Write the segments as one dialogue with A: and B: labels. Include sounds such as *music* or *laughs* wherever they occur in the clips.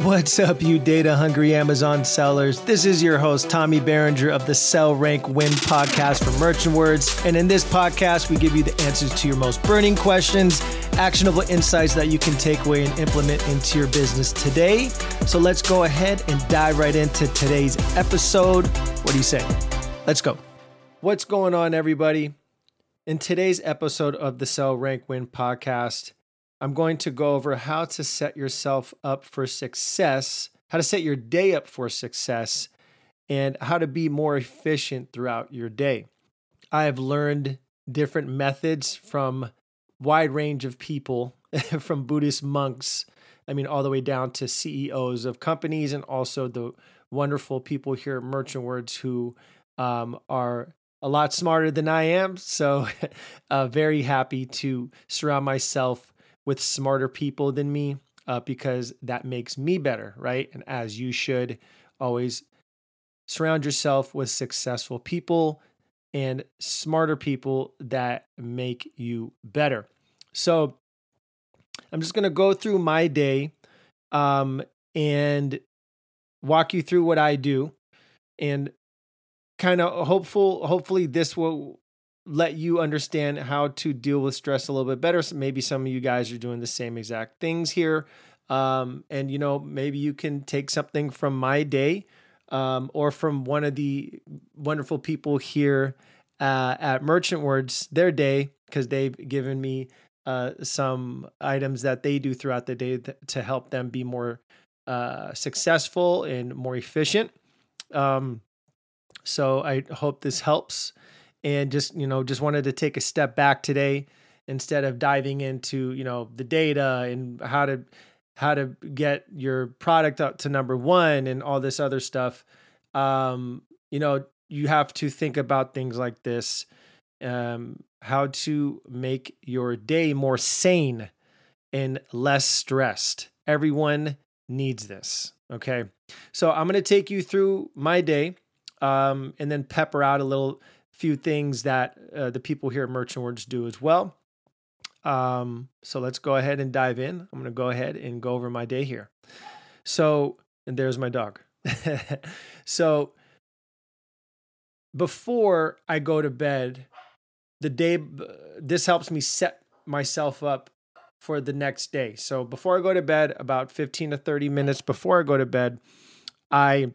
A: What's up, you data hungry Amazon sellers? This is your host, Tommy Berenger of the Sell Rank Win podcast for Merchant Words. And in this podcast, we give you the answers to your most burning questions, actionable insights that you can take away and implement into your business today. So let's go ahead and dive right into today's episode. What do you say? Let's go. What's going on, everybody? In today's episode of the Sell Rank Win podcast, I'm going to go over how to set yourself up for success, how to set your day up for success, and how to be more efficient throughout your day. I have learned different methods from wide range of people, *laughs* from Buddhist monks, I mean all the way down to CEOs of companies and also the wonderful people here at Merchant Words who um, are a lot smarter than I am. So, *laughs* uh, very happy to surround myself with smarter people than me uh, because that makes me better, right? And as you should always surround yourself with successful people and smarter people that make you better. So I'm just going to go through my day um, and walk you through what I do and kind of hopeful hopefully this will let you understand how to deal with stress a little bit better. So maybe some of you guys are doing the same exact things here. Um, and you know, maybe you can take something from my day um, or from one of the wonderful people here uh, at Merchant Words, their day, because they've given me uh, some items that they do throughout the day th- to help them be more uh, successful and more efficient. Um, so I hope this helps and just you know just wanted to take a step back today instead of diving into you know the data and how to how to get your product up to number one and all this other stuff. Um you know you have to think about things like this um how to make your day more sane and less stressed. Everyone needs this okay? So i'm going to take you through my day um and then pepper out a little few things that uh, the people here at Merchant Words do as well. Um, so let's go ahead and dive in. I'm going to go ahead and go over my day here. So, and there's my dog. *laughs* so, before I go to bed, the day, this helps me set myself up for the next day. So, before I go to bed, about 15 to 30 minutes before I go to bed, I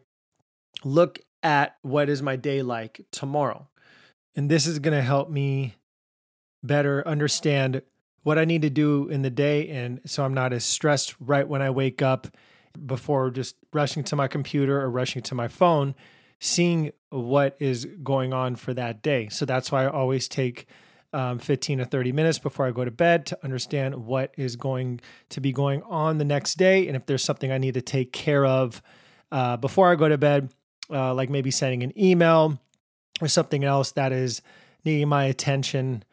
A: look at what is my day like tomorrow. And this is going to help me better understand what I need to do in the day. And so I'm not as stressed right when I wake up before just rushing to my computer or rushing to my phone, seeing what is going on for that day. So that's why I always take um, 15 to 30 minutes before I go to bed to understand what is going to be going on the next day. And if there's something I need to take care of uh, before I go to bed, uh, like maybe sending an email or something else that is needing my attention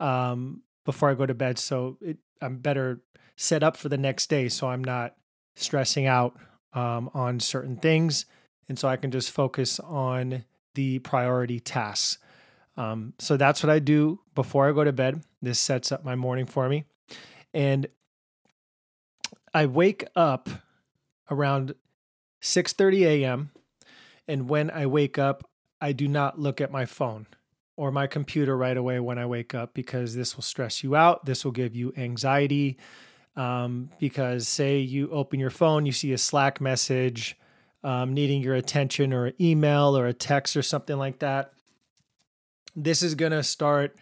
A: um, before I go to bed. So it, I'm better set up for the next day so I'm not stressing out um, on certain things. And so I can just focus on the priority tasks. Um, so that's what I do before I go to bed. This sets up my morning for me. And I wake up around 6:30 a.m. and when I wake up, I do not look at my phone or my computer right away when I wake up because this will stress you out. This will give you anxiety. Um, because, say, you open your phone, you see a Slack message um, needing your attention, or an email, or a text, or something like that. This is going to start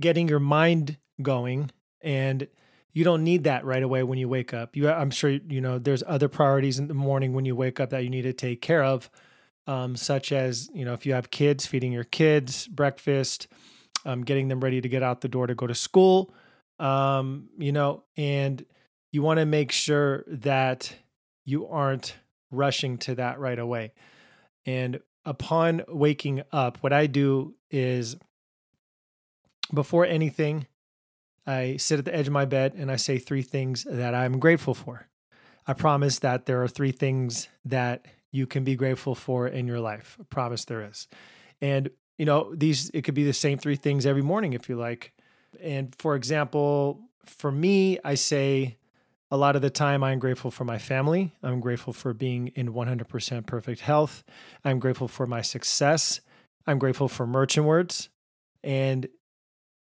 A: getting your mind going. And you don't need that right away when you wake up. You, I'm sure you know there's other priorities in the morning when you wake up that you need to take care of um, such as you know if you have kids, feeding your kids breakfast, um, getting them ready to get out the door to go to school, um, you know, and you want to make sure that you aren't rushing to that right away. And upon waking up, what I do is before anything, I sit at the edge of my bed and I say three things that I'm grateful for. I promise that there are three things that you can be grateful for in your life. I promise there is. And, you know, these, it could be the same three things every morning if you like. And for example, for me, I say, a lot of the time, I'm grateful for my family. I'm grateful for being in 100% perfect health. I'm grateful for my success. I'm grateful for merchant words. And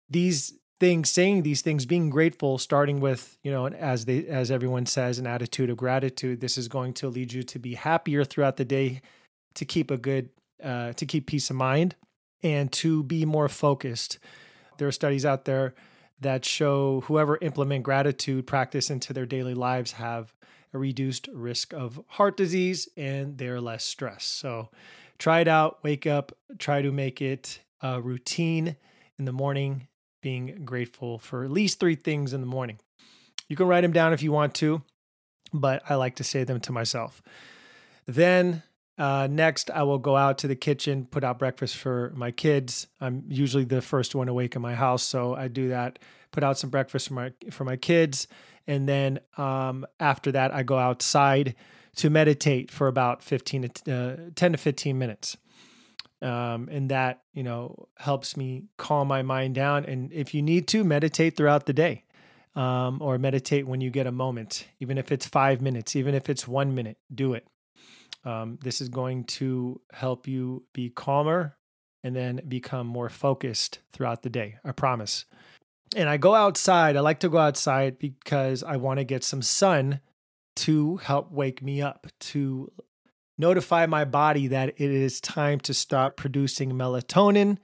A: these things, saying these things, being grateful, starting with, you know, as they as everyone says, an attitude of gratitude, this is going to lead you to be happier throughout the day, to keep a good, uh, to keep peace of mind, and to be more focused. There are studies out there that show whoever implement gratitude practice into their daily lives have a reduced risk of heart disease and they're less stressed. So try it out, wake up, try to make it a routine in the morning, being grateful for at least three things in the morning. You can write them down if you want to, but I like to say them to myself. Then uh, next, I will go out to the kitchen, put out breakfast for my kids. I'm usually the first one awake in my house, so I do that. Put out some breakfast for my for my kids, and then um, after that, I go outside to meditate for about 15 to uh, 10 to 15 minutes. Um, and that you know helps me calm my mind down. And if you need to meditate throughout the day, um, or meditate when you get a moment, even if it's five minutes, even if it's one minute, do it. Um, this is going to help you be calmer and then become more focused throughout the day. I promise. And I go outside. I like to go outside because I want to get some sun to help wake me up, to notify my body that it is time to stop producing melatonin.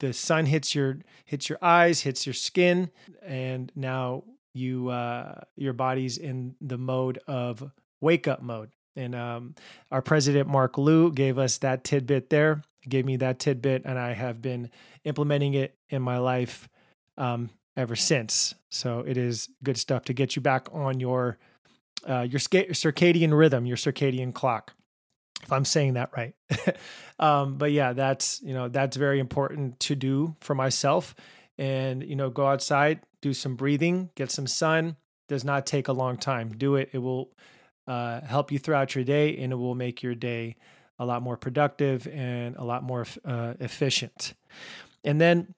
A: The sun hits your hits your eyes, hits your skin, and now you uh, your body's in the mode of wake up mode. And um, our president, Mark Liu, gave us that tidbit there, gave me that tidbit, and I have been implementing it in my life um, ever since. So it is good stuff to get you back on your uh, your circadian rhythm, your circadian clock. If I'm saying that right, *laughs* um, but yeah, that's you know that's very important to do for myself, and you know go outside, do some breathing, get some sun. Does not take a long time. Do it. It will uh, help you throughout your day, and it will make your day a lot more productive and a lot more uh, efficient. And then,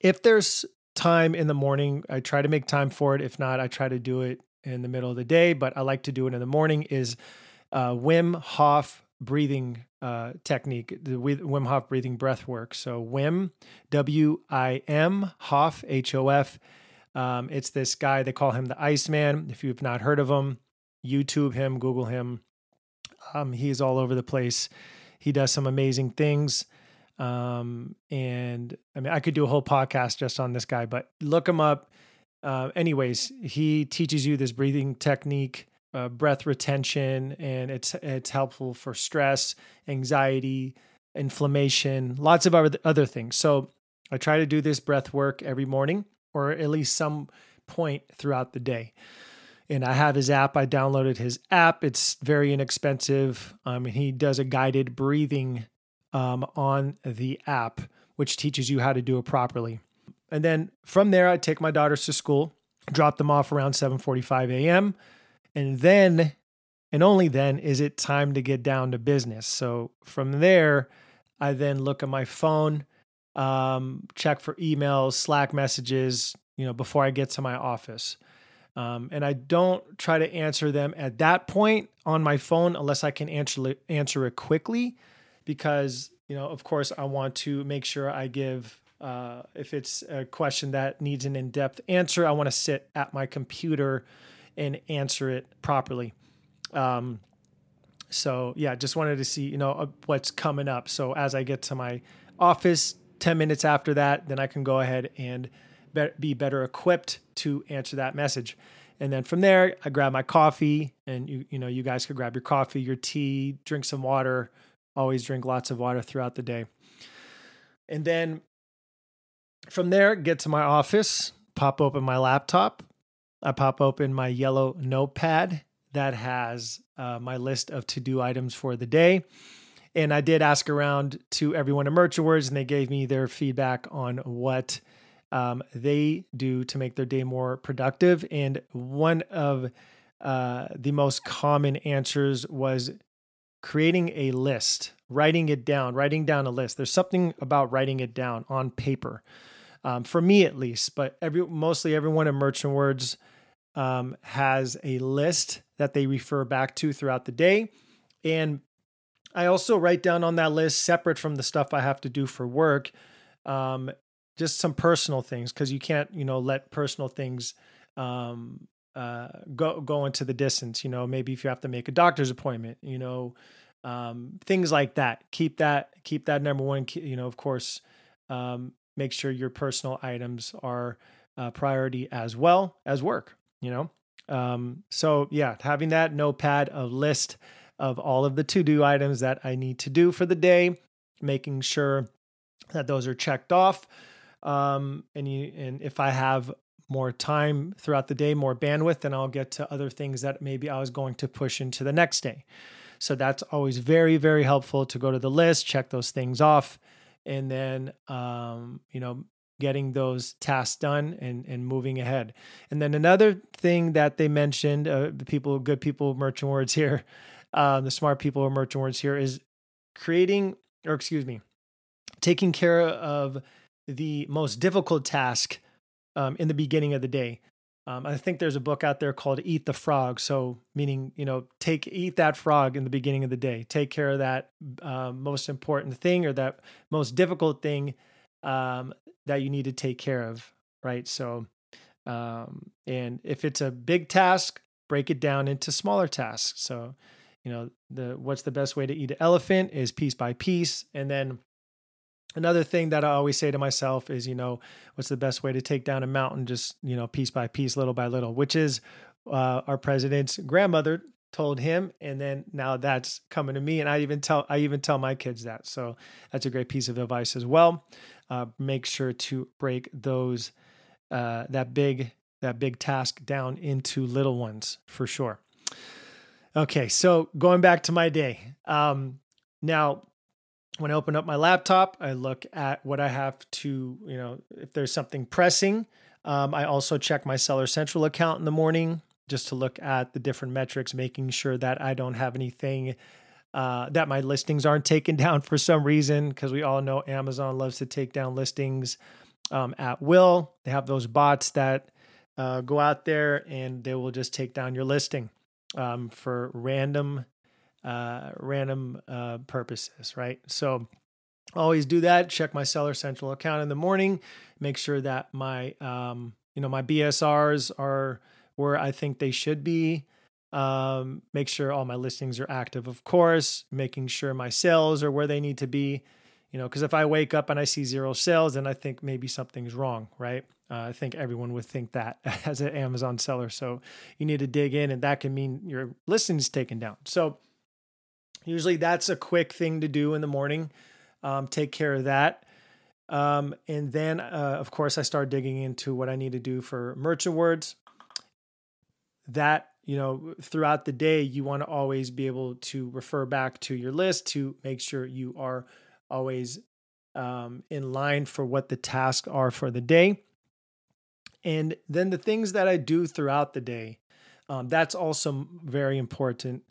A: if there's time in the morning, I try to make time for it. If not, I try to do it in the middle of the day, but I like to do it in the morning. Is uh, Wim Hof breathing uh, technique, the Wim Hof breathing breath work. So Wim, W I M, Hof, H O F. Um, it's this guy, they call him the Iceman. If you've not heard of him, YouTube him, Google him. Um, he's all over the place. He does some amazing things. Um, and I mean, I could do a whole podcast just on this guy, but look him up. Uh, anyways, he teaches you this breathing technique, uh, breath retention, and it's it's helpful for stress, anxiety, inflammation, lots of other things. So I try to do this breath work every morning, or at least some point throughout the day and I have his app. I downloaded his app. It's very inexpensive. Um, he does a guided breathing um, on the app, which teaches you how to do it properly. And then from there, I take my daughters to school, drop them off around 7:45 a.m., and then, and only then, is it time to get down to business. So from there, I then look at my phone, um, check for emails, Slack messages, you know, before I get to my office. Um, and I don't try to answer them at that point on my phone unless I can answer answer it quickly, because you know, of course, I want to make sure I give. Uh, if it's a question that needs an in-depth answer, I want to sit at my computer and answer it properly. Um, so yeah, just wanted to see you know uh, what's coming up. So as I get to my office, ten minutes after that, then I can go ahead and be better equipped to answer that message. And then from there, I grab my coffee, and you you know you guys could grab your coffee, your tea, drink some water. Always drink lots of water throughout the day. And then from there, get to my office, pop open my laptop. I pop open my yellow notepad that has uh, my list of to do items for the day. And I did ask around to everyone at Merchant Words, and they gave me their feedback on what um, they do to make their day more productive. And one of uh, the most common answers was creating a list, writing it down, writing down a list. There's something about writing it down on paper, um, for me at least. But every mostly everyone at Merchant Words um, has a list that they refer back to throughout the day. And I also write down on that list, separate from the stuff I have to do for work, um, just some personal things because you can't, you know, let personal things um, uh, go go into the distance. You know, maybe if you have to make a doctor's appointment, you know, um, things like that. Keep that keep that number one. You know, of course, um, make sure your personal items are uh, priority as well as work. You know, um, so yeah, having that notepad, a list of all of the to do items that I need to do for the day, making sure that those are checked off. Um, and you, and if I have more time throughout the day, more bandwidth, then I'll get to other things that maybe I was going to push into the next day. So that's always very, very helpful to go to the list, check those things off, and then, um, you know, getting those tasks done and, and moving ahead. And then another thing that they mentioned, uh, the people, good people, merchant words here, uh, the smart people, of merchant words here, is creating, or excuse me, taking care of the most difficult task um, in the beginning of the day. Um, I think there's a book out there called "Eat the Frog." So, meaning, you know, take eat that frog in the beginning of the day. Take care of that uh, most important thing or that most difficult thing um, that you need to take care of, right? So, um, and if it's a big task, break it down into smaller tasks. So, you know, the what's the best way to eat an elephant is piece by piece, and then another thing that I always say to myself is, you know, what's the best way to take down a mountain? Just, you know, piece by piece, little by little, which is uh, our president's grandmother told him. And then now that's coming to me. And I even tell, I even tell my kids that. So that's a great piece of advice as well. Uh, make sure to break those, uh, that big, that big task down into little ones for sure. Okay. So going back to my day. Um, now when I open up my laptop, I look at what I have to, you know, if there's something pressing. Um, I also check my Seller Central account in the morning just to look at the different metrics, making sure that I don't have anything uh, that my listings aren't taken *laughs* down for some reason, because we all know Amazon loves to take down listings um, at will. They have those bots that uh, go out there and they will just take down your listing um, for random uh, random uh, purposes, right? So always do that. Check my Seller Central account in the morning. Make sure that my um, you know my BSRs are where I think they should be. Um, make sure all my listings are active, of course. Making sure my sales are where they need to be. You know, because if I wake up and I see zero sales, then I think maybe something's wrong, right? Uh, I think everyone would think that *laughs* as an Amazon seller. So you need to dig in, and that can mean your listings taken down. So Usually that's a quick thing to do in the morning. Um, take care of that. Um, and then, uh, of course, I start digging into what I need to do for merchant words. That, you know, throughout the day, you want to always be able to refer back to your list to make sure you are always um, in line for what the tasks are for the day. And then the things that I do throughout the day, um, that's also very important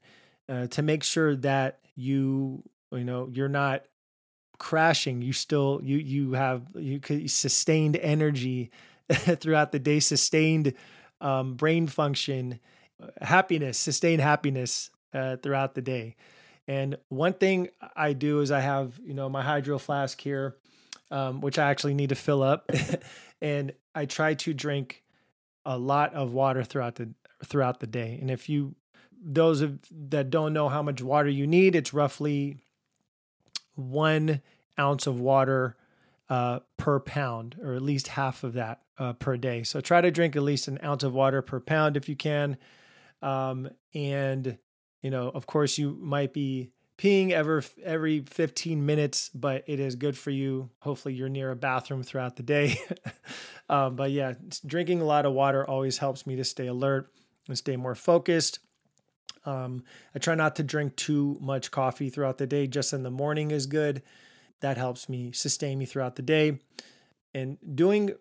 A: uh, to make sure that you you know you're not crashing. You still you you have you sustained energy *laughs* throughout the day sustained um, brain function uh, happiness sustained happiness uh, throughout the day. And one thing i do is i have you know my hydro flask here um, which i actually need to fill up. *laughs* And i try to drink a lot of water throughout the throughout the day. And if you those of, that don't know how much water you need, it's roughly one ounce of water uh, per pound, or at least half of that uh, per day. So try to drink at least an ounce of water per pound if you can. Um, and you know, of course, you might be peeing every every 15 minutes, but it is good for you. Hopefully, you're near a bathroom throughout the day. *laughs* um, but yeah, drinking a lot of water always helps me to stay alert and stay more focused. Um, I try not to drink too much coffee throughout the day. Just in the morning is good. That helps me sustain me throughout the day. And doing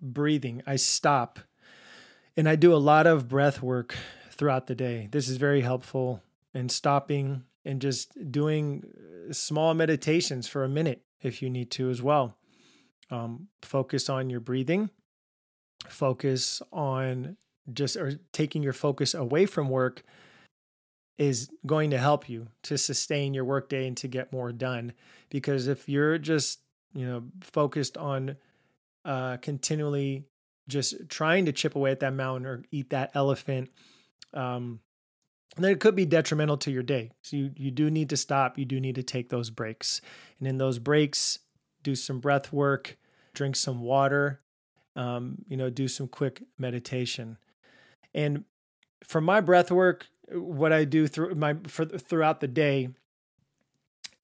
A: breathing, I stop and I do a lot of breath work throughout the day. This is very helpful in stopping and just doing small meditations for a minute if you need to as well. Um, focus on your breathing, focus on just or taking your focus away from work is going to help you to sustain your workday and to get more done. Because if you're just, you know, focused on uh, continually just trying to chip away at that mountain or eat that elephant, um, then it could be detrimental to your day. So you, you do need to stop. You do need to take those breaks. And in those breaks, do some breath work, drink some water, um, you know, do some quick meditation. And for my breath work, what I do through my for throughout the day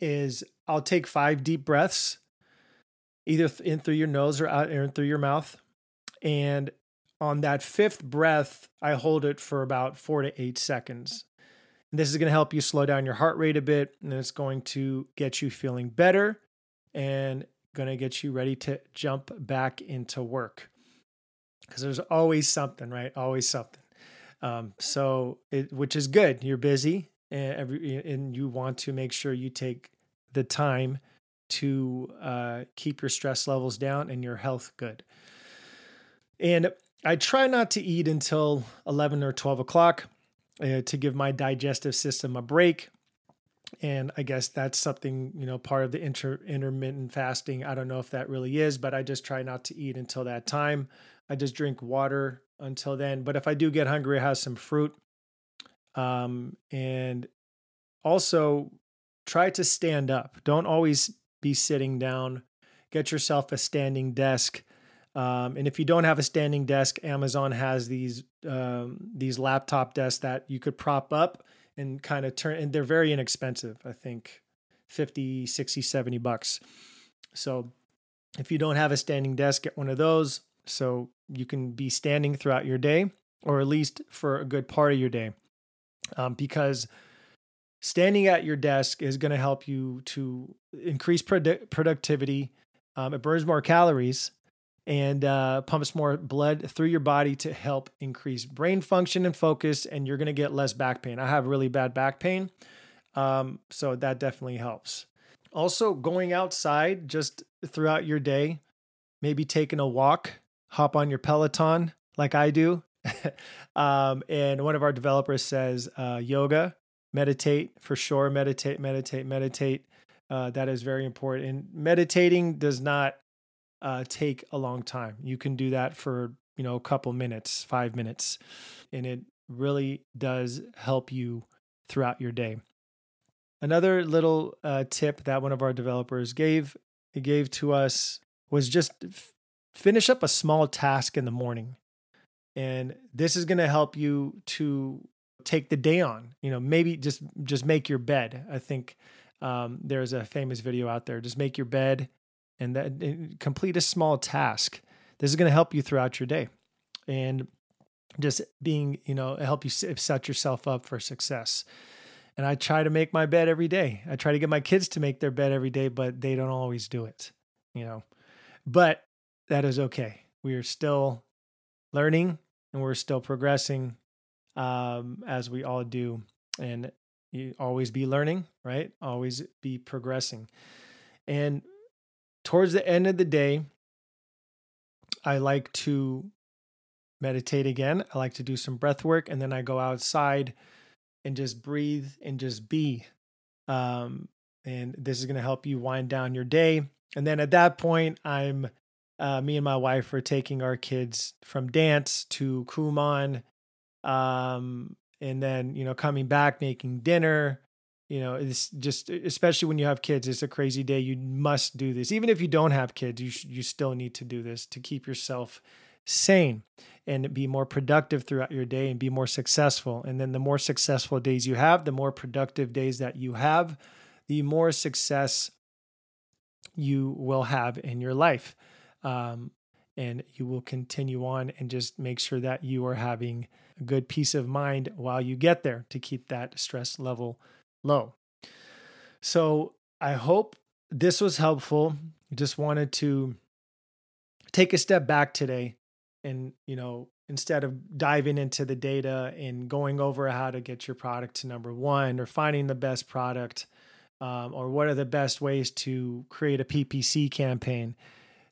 A: is I'll take five deep breaths, either in through your nose or out in through your mouth, and on that fifth breath, I hold it for about four to eight seconds. And this is going to help you slow down your heart rate a bit, and it's going to get you feeling better and going to get you ready to jump back into work. Because there's always something, right? Always something. Um, so, it, which is good. You're busy, and, every, and you want to make sure you take the time to uh, keep your stress levels down and your health good. And I try not to eat until 11 or 12 o'clock uh, to give my digestive system a break. And I guess that's something, you know, part of the inter- intermittent fasting. I don't know if that really is, but I just try not to eat until that time. I just drink water until then. But if I do get hungry, I have some fruit. Um, and also try to stand up. Don't always be sitting down. Get yourself a standing desk. Um, and if you don't have a standing desk, Amazon has these um, these laptop desks that you could prop up and kind of turn, and they're very inexpensive. I think 50, 60, 70 bucks. So if you don't have a standing desk, get one of those so you can be standing throughout your day, or at least for a good part of your day, um, because standing at your desk is going to help you to increase produ- productivity. Um, it burns more calories and uh, pumps more blood through your body to help increase brain function and focus. And you're going to get less back pain. I have really bad back pain. Um, so that definitely helps. Also, going outside just throughout your day, maybe taking a walk, hop on your Peloton like I do. *laughs* um, and one of our developers says uh, yoga, meditate for sure, meditate, meditate, meditate. Uh, that is very important. And meditating does not uh, take a long time. You can do that for you know a couple minutes, five minutes, and it really does help you throughout your day. Another little uh, tip that one of our developers gave gave to us was just finish up a small task in the morning, and this is going to help you to take the day on. You know, maybe just just make your bed. I think um, there's a famous video out there. Just make your bed and that and complete a small task. This is going to help you throughout your day, and just being you know help you set yourself up for success. And I try to make my bed every day. I try to get my kids to make their bed every day, but they don't always do it. You know, but that is okay. We are still learning and we're still progressing um, as we all do. And you always be learning, right? Always be progressing. And towards the end of the day, I like to meditate again. I like to do some breath work and then I go outside and just breathe and just be. Um, and this is going to help you wind down your day. And then at that point, I'm uh, me and my wife are taking our kids from dance to Kumon, um, and then you know coming back, making dinner, you know it's just especially when you have kids it's a crazy day. You must do this. Even if you don't have kids you sh- you still need to do this to keep yourself sane and be more productive throughout your day and be more successful. And then the more successful days you have the more productive days that you have the more success you will have in your life um, and you will continue on and just make sure that you are having a good peace of mind while you get there to keep that stress level low. So I hope this was helpful. Just wanted to take a step back today and, you know, instead of diving into the data and going over how to get your product to number one or finding the best product um, or what are the best ways to create a PPC campaign,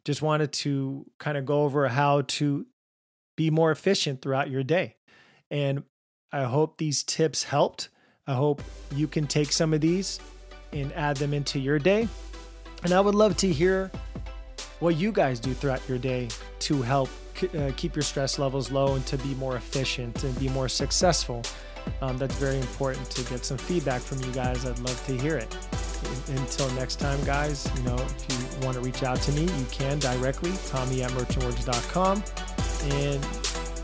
A: just wanted to kind of go over how to be more efficient throughout your day. And I hope these tips helped. I hope you can take some of these and add them into your day. And I would love to hear what you guys do throughout your day to help uh, keep your stress levels low and to be more efficient and be more successful. Um, that's very important to get some feedback from you guys. I'd love to hear it. Until next time, guys, you know, if you want to reach out to me, you can directly, Tommy at merchantwords.com. And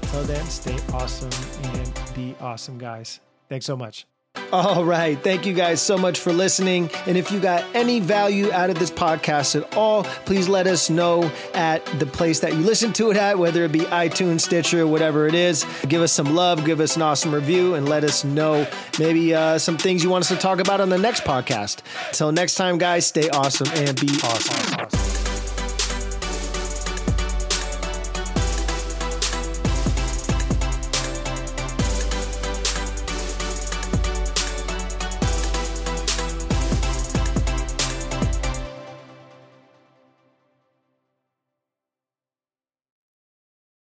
A: until then, stay awesome and be awesome, guys. Thanks so much. All right. Thank you guys so much for listening. And if you got any value out of this podcast at all, please let us know at the place that you listen to it at, whether it be iTunes, Stitcher, whatever it is. Give us some love, give us an awesome review, and let us know maybe uh, some things you want us to talk about on the next podcast. Till next time, guys, stay awesome and be awesome. awesome.